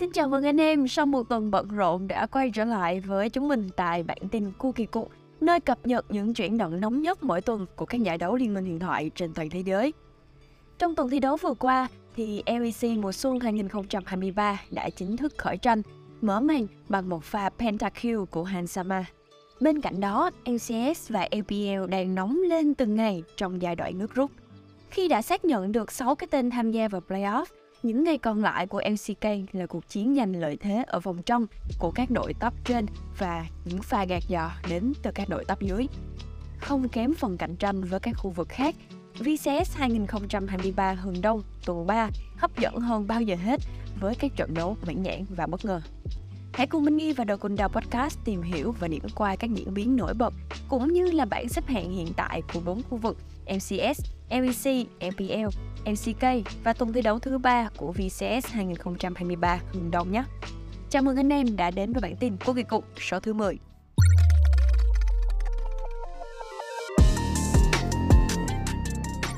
Xin chào mừng anh em sau một tuần bận rộn đã quay trở lại với chúng mình tại bản tin Kukiku, nơi cập nhật những chuyển động nóng nhất mỗi tuần của các giải đấu liên minh huyền thoại trên toàn thế giới. Trong tuần thi đấu vừa qua thì LEC mùa xuân 2023 đã chính thức khởi tranh, mở màn bằng một pha pentakill của Hansama. Bên cạnh đó, LCS và LPL đang nóng lên từng ngày trong giai đoạn nước rút. Khi đã xác nhận được 6 cái tên tham gia vào playoff, những ngày còn lại của LCK là cuộc chiến giành lợi thế ở vòng trong của các đội top trên và những pha gạt giò đến từ các đội top dưới. Không kém phần cạnh tranh với các khu vực khác, VCS 2023 Hường Đông tuần 3 hấp dẫn hơn bao giờ hết với các trận đấu mãn nhãn và bất ngờ. Hãy cùng Minh Nghi và đội Cùng Đào Podcast tìm hiểu và điểm qua các diễn biến nổi bật cũng như là bảng xếp hạng hiện tại của bốn khu vực MCS, MEC, MPL, MCK và tuần thi đấu thứ ba của VCS 2023 Hương Đông nhé. Chào mừng anh em đã đến với bản tin của kỳ cục số thứ 10.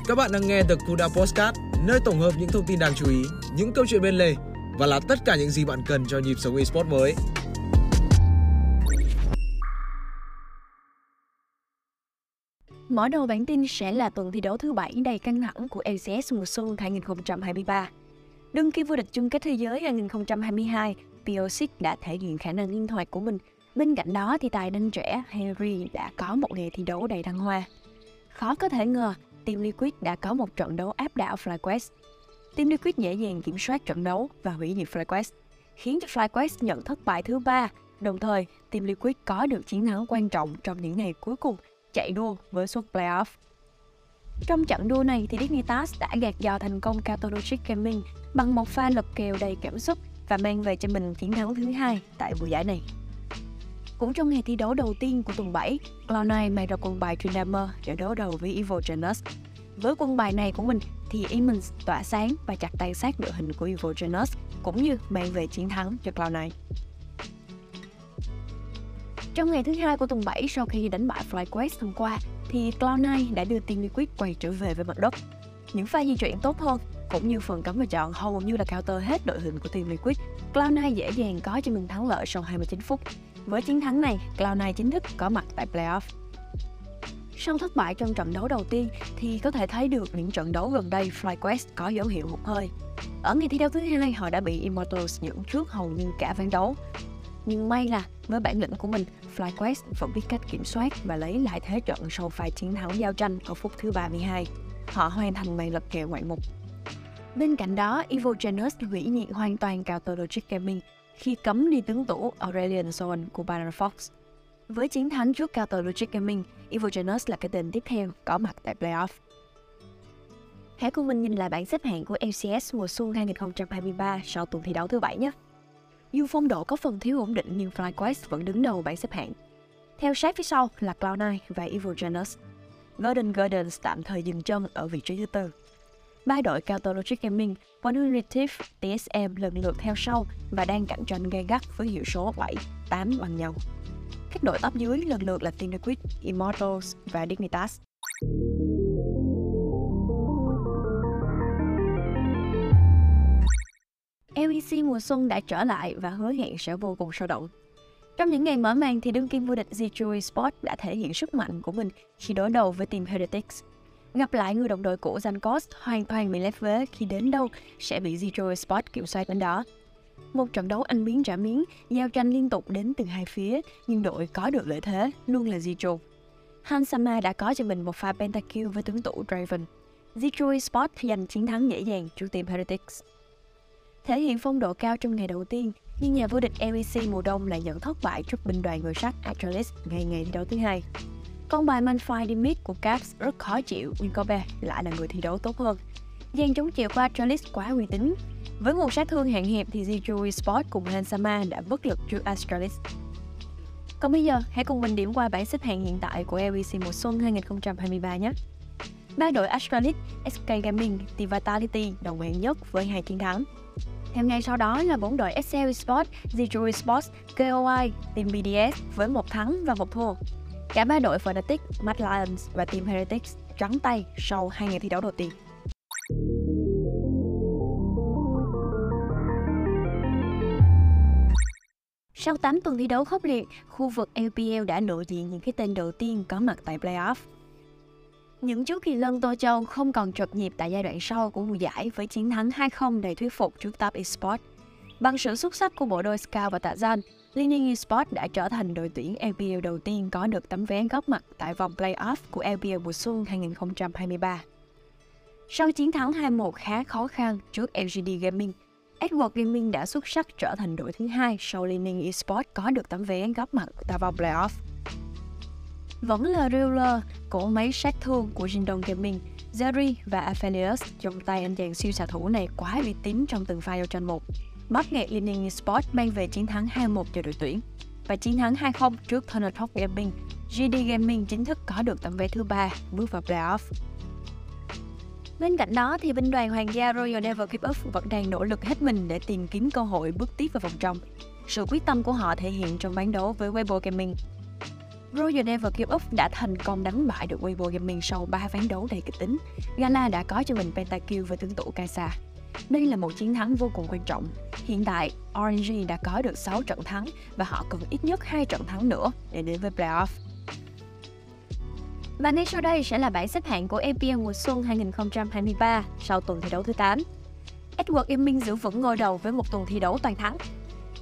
Các bạn đang nghe The Kuda Postcard, nơi tổng hợp những thông tin đáng chú ý, những câu chuyện bên lề và là tất cả những gì bạn cần cho nhịp sống eSports mới. Mở đầu bản tin sẽ là tuần thi đấu thứ bảy đầy căng thẳng của LCS mùa xuân 2023. Đương kim vô địch chung kết thế giới 2022, Piosic đã thể hiện khả năng linh hoạt của mình. Bên cạnh đó thì tài năng trẻ Henry đã có một ngày thi đấu đầy thăng hoa. Khó có thể ngờ, Team Liquid đã có một trận đấu áp đảo FlyQuest. Team Liquid dễ dàng kiểm soát trận đấu và hủy diệt FlyQuest, khiến cho FlyQuest nhận thất bại thứ ba. Đồng thời, Team Liquid có được chiến thắng quan trọng trong những ngày cuối cùng chạy đua với suất playoff. Trong trận đua này thì Dignitas đã gạt dò thành công Catalogic Gaming bằng một pha lật kèo đầy cảm xúc và mang về cho mình chiến thắng thứ hai tại buổi giải này. Cũng trong ngày thi đấu đầu tiên của tuần 7, Cloud9 mang ra quân bài Trinammer để đối đầu với Evil Genius. Với quân bài này của mình thì Emmons tỏa sáng và chặt tay sát đội hình của Evil Genius cũng như mang về chiến thắng cho Cloud9. Trong ngày thứ hai của tuần 7 sau khi đánh bại FlyQuest hôm qua, thì Cloud9 đã đưa Team Liquid quay trở về với mặt đất. Những pha di chuyển tốt hơn, cũng như phần cấm và chọn hầu như là counter hết đội hình của Team Liquid. Cloud9 dễ dàng có cho mình thắng lợi sau 29 phút. Với chiến thắng này, Cloud9 chính thức có mặt tại playoff. Sau thất bại trong trận đấu đầu tiên thì có thể thấy được những trận đấu gần đây FlyQuest có dấu hiệu hụt hơi. Ở ngày thi đấu thứ hai họ đã bị Immortals dẫn trước hầu như cả ván đấu. Nhưng may là với bản lĩnh của mình, FlyQuest vẫn biết cách kiểm soát và lấy lại thế trận sau vài chiến thắng giao tranh ở phút thứ 32. Họ hoàn thành màn lật kèo ngoạn mục. Bên cạnh đó, Evil Genius hủy nhiệt hoàn toàn Counter Logic Gaming khi cấm đi tướng tủ Aurelion Zone của Baron Fox. Với chiến thắng trước Counter Logic Gaming, Evil Genius là cái tên tiếp theo có mặt tại playoff. Hãy cùng mình nhìn lại bảng xếp hạng của LCS mùa xuân 2023 sau tuần thi đấu thứ bảy nhé. Dù phong độ có phần thiếu ổn định nhưng FlyQuest vẫn đứng đầu bảng xếp hạng. Theo sát phía sau là Cloud9 và Evil Genius. Golden Gardens tạm thời dừng chân ở vị trí thứ tư. Ba đội Counter Logic Gaming, Retrieve, TSM lần lượt theo sau và đang cạnh tranh gay gắt với hiệu số 7, 8 bằng nhau. Các đội top dưới lần lượt là Team Liquid, Immortals và Dignitas. LEC mùa xuân đã trở lại và hứa hẹn sẽ vô cùng sôi động. Trong những ngày mở màn thì đương kim vô địch Zichui Sport đã thể hiện sức mạnh của mình khi đối đầu với team Heretics. Gặp lại người đồng đội cũ Zankos hoàn toàn bị lép vế khi đến đâu sẽ bị Zichui Sport kiểm soát đến đó. Một trận đấu ăn miếng trả miếng, giao tranh liên tục đến từ hai phía, nhưng đội có được lợi thế luôn là Zichui. Hansama đã có cho mình một pha pentakill với tướng tủ Draven. Zichui Sport giành chiến thắng dễ dàng trước team Heretics. Thể hiện phong độ cao trong ngày đầu tiên, nhưng nhà vô địch LEC mùa đông lại nhận thất bại trước binh đoàn người sắt Astralis ngày ngày thi đấu thứ hai. Con bài Manfire Dimit mid của Caps rất khó chịu, nhưng Kobe lại là người thi đấu tốt hơn. Gian chống chịu qua Astralis quá uy tín. Với nguồn sát thương hạn hẹp thì Zero Sport cùng Hansama đã bất lực trước Astralis. Còn bây giờ, hãy cùng mình điểm qua bảng xếp hạng hiện tại của LEC mùa xuân 2023 nhé. Ba đội Astralis, SK Gaming, Team Vitality đồng hạng nhất với hai chiến thắng. Theo ngay sau đó là bốn đội Excel Sports, Zero Sports, KOI, Team BDS với một thắng và một thua. Cả ba đội Fnatic, Mad Lions và Team Heretics trắng tay sau hai ngày thi đấu đầu tiên. Sau 8 tuần thi đấu khốc liệt, khu vực LPL đã lộ diện những cái tên đầu tiên có mặt tại playoff. Những chú kỳ lân Tô Châu không còn trật nhịp tại giai đoạn sau của mùa giải với chiến thắng 2-0 đầy thuyết phục trước Top Esports. Bằng sự xuất sắc của bộ đôi Scout và Tạ Gian, Lining Esports đã trở thành đội tuyển LPL đầu tiên có được tấm vé góp mặt tại vòng playoff của LPL mùa xuân 2023. Sau chiến thắng 2-1 khá khó khăn trước LGD Gaming, Edward Gaming đã xuất sắc trở thành đội thứ hai sau Lining Esports có được tấm vé góp mặt tại vòng playoff. Vẫn là ruler cổ máy sát thương của Jindong Gaming, Zeri và Aphelios trong tay anh chàng siêu xạ thủ này quá uy tín trong từng pha giao tranh một. Bắt nghẹt Linning Sport mang về chiến thắng 2-1 cho đội tuyển. Và chiến thắng 2-0 trước Thunder Talk Gaming, GD Gaming chính thức có được tấm vé thứ ba bước vào playoff. Bên cạnh đó thì binh đoàn hoàng gia Royal Never Give Up vẫn đang nỗ lực hết mình để tìm kiếm cơ hội bước tiếp vào vòng trong. Sự quyết tâm của họ thể hiện trong bán đấu với Weibo Gaming. Roger Never Give Up đã thành công đánh bại được Weibo Gaming sau 3 ván đấu đầy kịch tính. Gala đã có cho mình pentakill và tướng tụ Kaisa. Đây là một chiến thắng vô cùng quan trọng. Hiện tại, RNG đã có được 6 trận thắng và họ cần ít nhất 2 trận thắng nữa để đến với playoff. Và ngay sau đây sẽ là bảng xếp hạng của EPL mùa xuân 2023 sau tuần thi đấu thứ 8. Edward Gaming giữ vững ngôi đầu với một tuần thi đấu toàn thắng.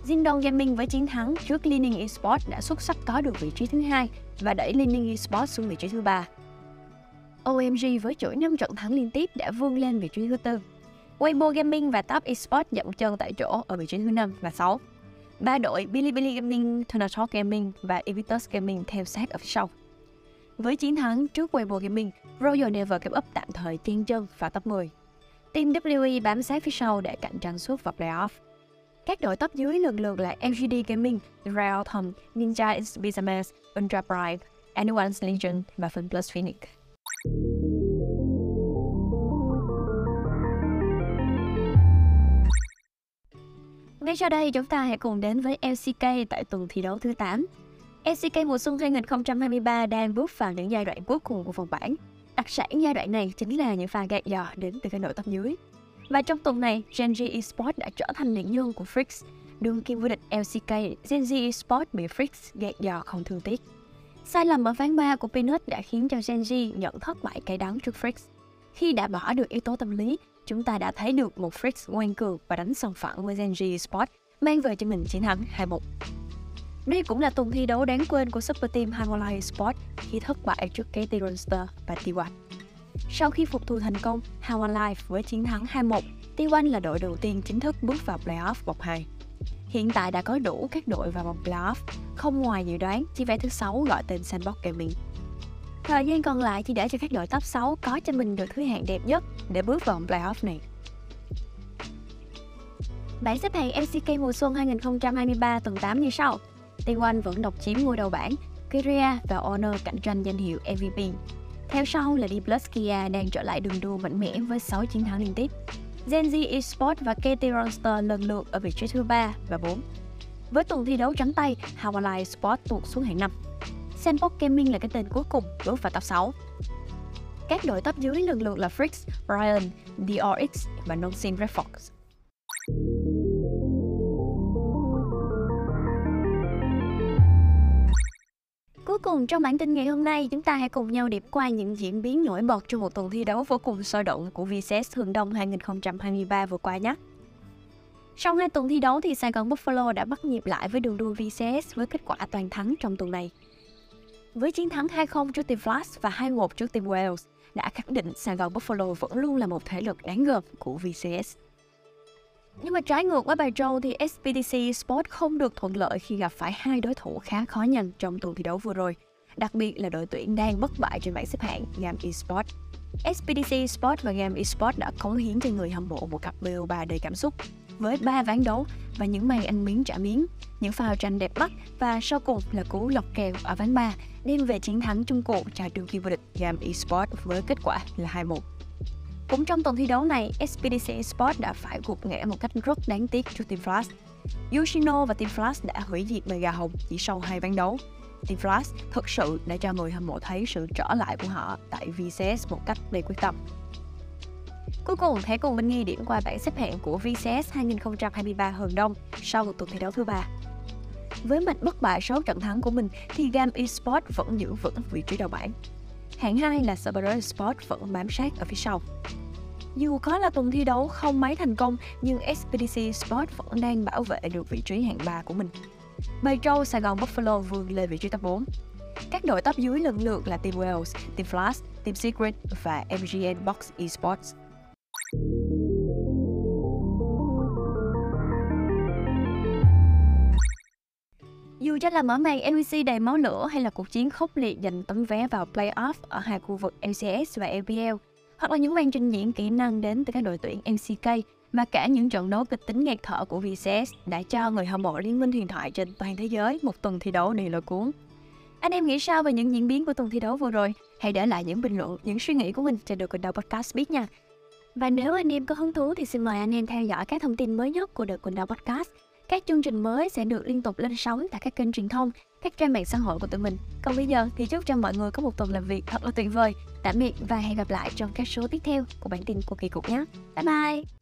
Jingdong Gaming với chiến thắng trước Lining Esports đã xuất sắc có được vị trí thứ hai và đẩy Lining Esports xuống vị trí thứ ba. OMG với chuỗi 5 trận thắng liên tiếp đã vươn lên vị trí thứ tư. Weibo Gaming và Top Esports dậm chân tại chỗ ở vị trí thứ 5 và 6. Ba đội Bilibili Gaming, Tunatalk Gaming và Evitus Gaming theo sát ở phía sau. Với chiến thắng trước Weibo Gaming, Royal Never Give Up tạm thời tiên chân vào top 10. Team WE bám sát phía sau để cạnh tranh suốt vào playoff. Các đội top dưới lần lượt là LGD Gaming, Real Autumn, Ninja Inspizames, Ultra Prime, Anyone's Legion và FunPlus Phoenix. Ngay sau đây chúng ta hãy cùng đến với LCK tại tuần thi đấu thứ 8. LCK mùa xuân 2023 đang bước vào những giai đoạn cuối cùng của vòng bảng. Đặc sản giai đoạn này chính là những pha gạt giò đến từ các đội top dưới. Và trong tuần này, Genji Esports đã trở thành nạn nhân của Freaks. Đương kim vô địch LCK, Genji Esports bị Freaks gạt dò không thương tiếc. Sai lầm ở ván 3 của Peanut đã khiến cho Genji nhận thất bại cay đắng trước Freaks. Khi đã bỏ được yếu tố tâm lý, chúng ta đã thấy được một Freaks ngoan cường và đánh sòng phẳng với Genji Esports, mang về cho mình chiến thắng 2-1. Đây cũng là tuần thi đấu đáng quên của Super Team Himalaya Sport khi thất bại trước KT Runster và T1. Sau khi phục thù thành công, How Life với chiến thắng 2-1, T1 là đội đầu tiên chính thức bước vào playoff vòng 2. Hiện tại đã có đủ các đội vào vòng playoff, không ngoài dự đoán chi vé thứ 6 gọi tên Sandbox Gaming. Thời gian còn lại chỉ để cho các đội top 6 có cho mình được thứ hạng đẹp nhất để bước vào vòng playoff này. Bảng xếp hạng LCK mùa xuân 2023 tuần 8 như sau. T1 vẫn độc chiếm ngôi đầu bảng, Kyria và Honor cạnh tranh danh hiệu MVP. Theo sau là D Plus Kia đang trở lại đường đua mạnh mẽ với 6 chiến thắng liên tiếp. Gen Z Esports và KT Ronster lần lượt ở vị trí thứ 3 và 4. Với tuần thi đấu trắng tay, Hawaii Sports tụt xuống hạng 5. Sandbox Gaming là cái tên cuối cùng bước vào top 6. Các đội top dưới lần lượt là Freaks, Ryan, DRX và Nonsin Red Fox. Cùng trong bản tin ngày hôm nay, chúng ta hãy cùng nhau điểm qua những diễn biến nổi bật trong một tuần thi đấu vô cùng sôi động của VCS Hương Đông 2023 vừa qua nhé. Sau hai tuần thi đấu thì Sài Gòn Buffalo đã bắt nhịp lại với đường đua VCS với kết quả toàn thắng trong tuần này. Với chiến thắng 2-0 trước team Flash và 2-1 trước team Wales, đã khẳng định Sài Gòn Buffalo vẫn luôn là một thể lực đáng gờm của VCS. Nhưng mà trái ngược với bài Châu thì SPTC Sport không được thuận lợi khi gặp phải hai đối thủ khá khó nhằn trong tuần thi đấu vừa rồi. Đặc biệt là đội tuyển đang bất bại trên bảng xếp hạng Gam Esports. SPTC Sport và Gam Esports đã cống hiến cho người hâm mộ một cặp BO3 đầy cảm xúc với ba ván đấu và những màn ăn miếng trả miếng, những pha tranh đẹp mắt và sau cùng là cú lọc kèo ở ván 3 đem về chiến thắng chung cuộc cho đương kim vô địch Gam Esports với kết quả là 2-1. Cũng trong tuần thi đấu này, SPDC Sport đã phải gục ngã một cách rất đáng tiếc trước Team Flash. Yoshino và Team Flash đã hủy diệt Mega Hồng chỉ sau hai ván đấu. Team Flash thực sự đã cho người hâm mộ thấy sự trở lại của họ tại VCS một cách đầy quyết tâm. Cuối cùng, hãy cùng Minh Nghi điểm qua bảng xếp hạng của VCS 2023 Hường Đông sau một tuần thi đấu thứ ba. với mạch bất bại 6 trận thắng của mình thì Gam Esports vẫn giữ vững vị trí đầu bảng. Hạng 2 là Cerberus Sport vẫn bám sát ở phía sau. Dù có là tuần thi đấu không mấy thành công, nhưng SPDC Sport vẫn đang bảo vệ được vị trí hạng 3 của mình. Bầy trâu Sài Gòn Buffalo vươn lên vị trí top 4. Các đội top dưới lần lượt là Team Wales, Team Flash, Team Secret và MGN Box Esports. Dù cho là mở màn NBC đầy máu lửa hay là cuộc chiến khốc liệt giành tấm vé vào playoff ở hai khu vực LCS và LPL, hoặc là những màn trình diễn kỹ năng đến từ các đội tuyển MCK và cả những trận đấu kịch tính nghẹt thở của VCS đã cho người hâm mộ Liên minh huyền thoại trên toàn thế giới một tuần thi đấu đầy lôi cuốn. Anh em nghĩ sao về những diễn biến của tuần thi đấu vừa rồi? Hãy để lại những bình luận, những suy nghĩ của mình trên được Quỳnh đầu Podcast biết nha. Và nếu anh em có hứng thú thì xin mời anh em theo dõi các thông tin mới nhất của được Quỳnh đầu Podcast. Các chương trình mới sẽ được liên tục lên sóng tại các kênh truyền thông, các trang mạng xã hội của tụi mình. Còn bây giờ thì chúc cho mọi người có một tuần làm việc thật là tuyệt vời. Tạm biệt và hẹn gặp lại trong các số tiếp theo của bản tin của kỳ cục nhé. Bye bye!